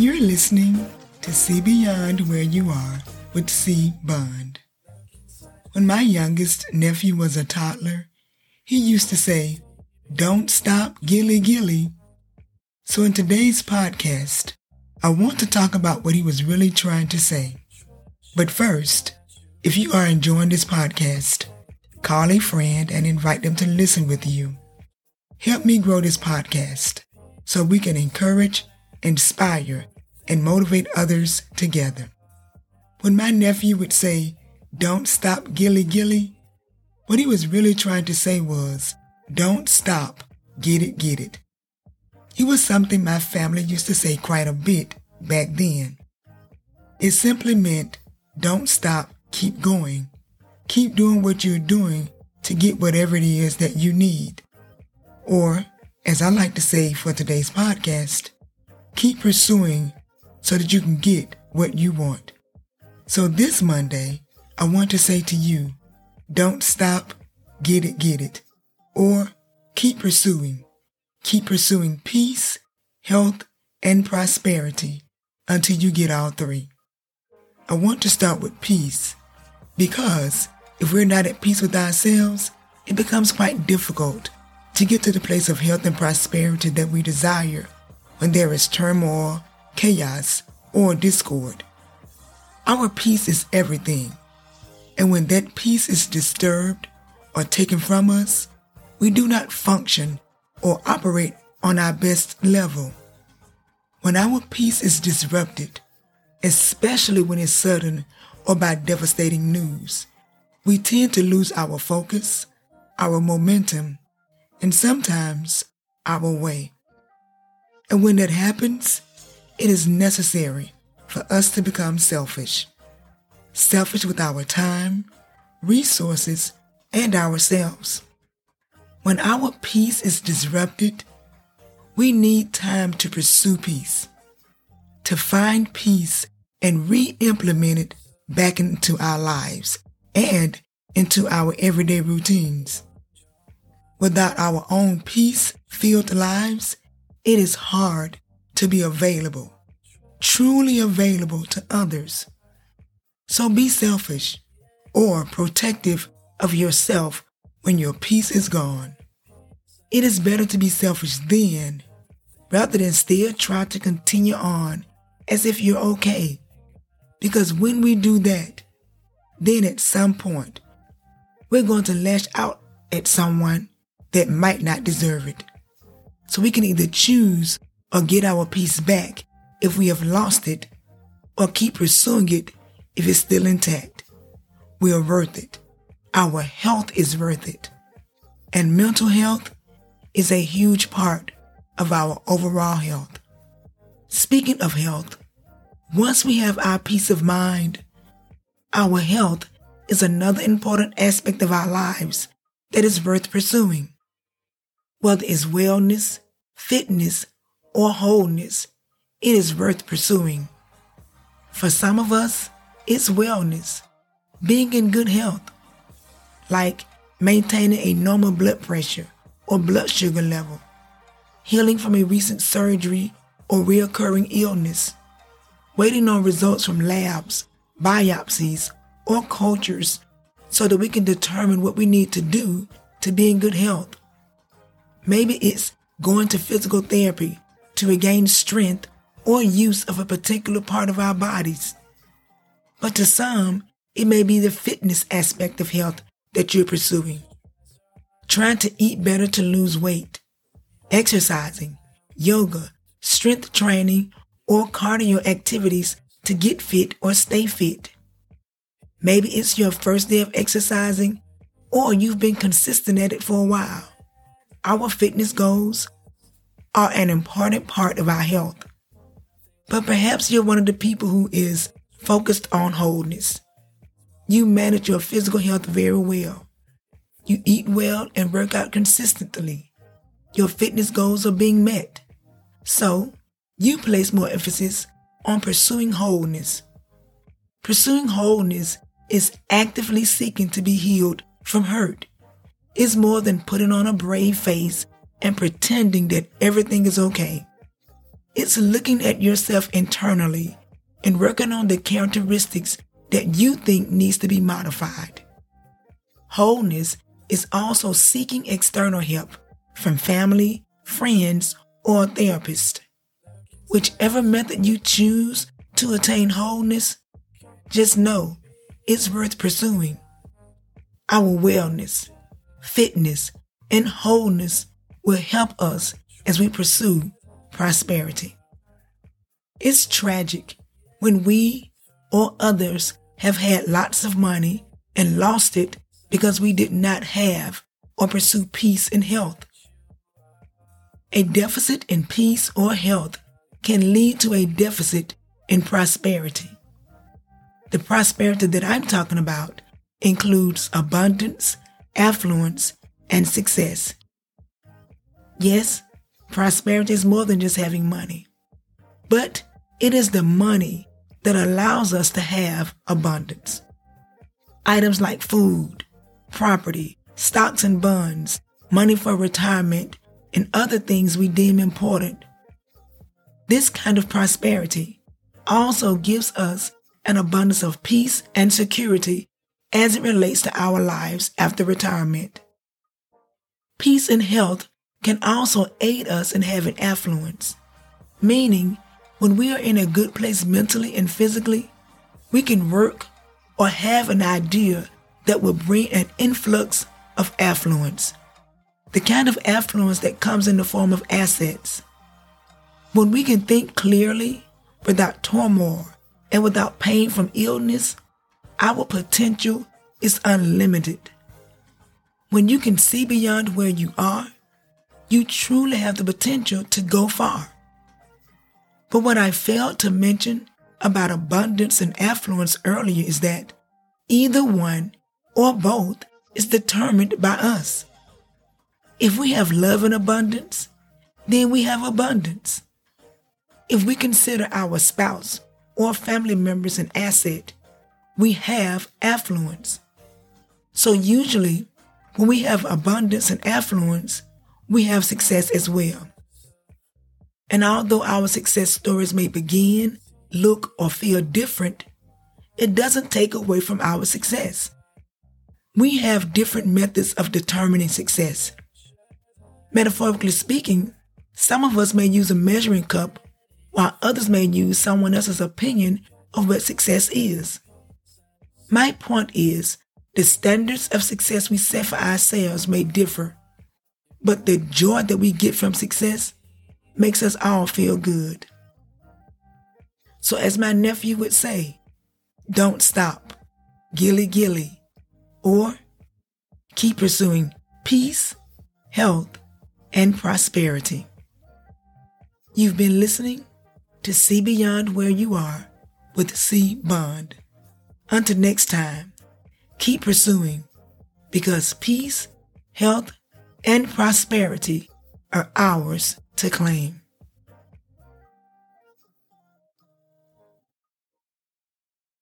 You're listening to See Beyond Where You Are with C. Bond. When my youngest nephew was a toddler, he used to say, Don't stop, gilly gilly. So in today's podcast, I want to talk about what he was really trying to say. But first, if you are enjoying this podcast, call a friend and invite them to listen with you. Help me grow this podcast so we can encourage inspire, and motivate others together. When my nephew would say, Don't stop, gilly gilly, what he was really trying to say was, Don't stop, get it, get it. It was something my family used to say quite a bit back then. It simply meant, Don't stop, keep going. Keep doing what you're doing to get whatever it is that you need. Or, as I like to say for today's podcast, Keep pursuing so that you can get what you want. So this Monday, I want to say to you, don't stop, get it, get it. Or keep pursuing. Keep pursuing peace, health, and prosperity until you get all three. I want to start with peace because if we're not at peace with ourselves, it becomes quite difficult to get to the place of health and prosperity that we desire when there is turmoil, chaos, or discord. Our peace is everything. And when that peace is disturbed or taken from us, we do not function or operate on our best level. When our peace is disrupted, especially when it's sudden or by devastating news, we tend to lose our focus, our momentum, and sometimes our way. And when that happens, it is necessary for us to become selfish. Selfish with our time, resources, and ourselves. When our peace is disrupted, we need time to pursue peace, to find peace and re-implement it back into our lives and into our everyday routines. Without our own peace-filled lives, it is hard to be available, truly available to others. So be selfish or protective of yourself when your peace is gone. It is better to be selfish then rather than still try to continue on as if you're okay. Because when we do that, then at some point, we're going to lash out at someone that might not deserve it. So we can either choose or get our peace back if we have lost it, or keep pursuing it if it's still intact. We are worth it. Our health is worth it. And mental health is a huge part of our overall health. Speaking of health, once we have our peace of mind, our health is another important aspect of our lives that is worth pursuing whether it's wellness, fitness, or wholeness, it is worth pursuing. For some of us, it's wellness, being in good health, like maintaining a normal blood pressure or blood sugar level, healing from a recent surgery or reoccurring illness, waiting on results from labs, biopsies, or cultures so that we can determine what we need to do to be in good health. Maybe it's going to physical therapy to regain strength or use of a particular part of our bodies. But to some, it may be the fitness aspect of health that you're pursuing. Trying to eat better to lose weight, exercising, yoga, strength training, or cardio activities to get fit or stay fit. Maybe it's your first day of exercising or you've been consistent at it for a while our fitness goals are an important part of our health. But perhaps you're one of the people who is focused on wholeness. You manage your physical health very well. You eat well and work out consistently. Your fitness goals are being met. So, you place more emphasis on pursuing wholeness, Pursuing wholeness is actively seeking to be healed from hurt. It's more than putting on a brave face and pretending that everything is okay. It's looking at yourself internally and working on the characteristics that you think needs to be modified. Wholeness is also seeking external help from family, friends, or a therapist. Whichever method you choose to attain wholeness, just know it's worth pursuing. Our wellness, fitness, and wholeness will help us as we pursue prosperity. It's tragic when we or others have had lots of money and lost it because we did not have or pursue peace and health. A deficit in peace or health can lead to a deficit in prosperity. The prosperity that I'm talking about includes abundance, affluence, and success. Yes, prosperity is more than just having money, but it is the money that allows us to have abundance. Items like food, property, stocks and bonds, money for retirement, and other things we deem important. This kind of prosperity also gives us an abundance of peace and security as it relates to our lives after retirement. Peace and health can also aid us in having affluence, meaning when we are in a good place mentally and physically, we can work or have an idea that will bring an influx of affluence. The kind of affluence that comes in the form of assets. When we can think clearly, without turmoil, and without pain from illness, our potential is unlimited. When you can see beyond where you are, you truly have the potential to go far. But what I failed to mention about abundance and affluence earlier is that either one or both is determined by us. If we have love and abundance, then we have abundance. If we consider our spouse or family members an asset, we have affluence. So usually, when we have abundance and affluence, we have success as well. And although our success stories may begin, look, or feel different, it doesn't take away from our success. We have different methods of determining success. Metaphorically speaking, some of us may use a measuring cup, while others may use someone else's opinion of what success is. My point is, the standards of success we set for ourselves may differ, but the joy that we get from success makes us all feel good. So, as my nephew would say, don't stop, gilly gilly, or keep pursuing peace, health, and prosperity. You've been listening to See Beyond Where You Are with C. Bond. Until next time, keep pursuing because peace, health, and prosperity are ours to claim.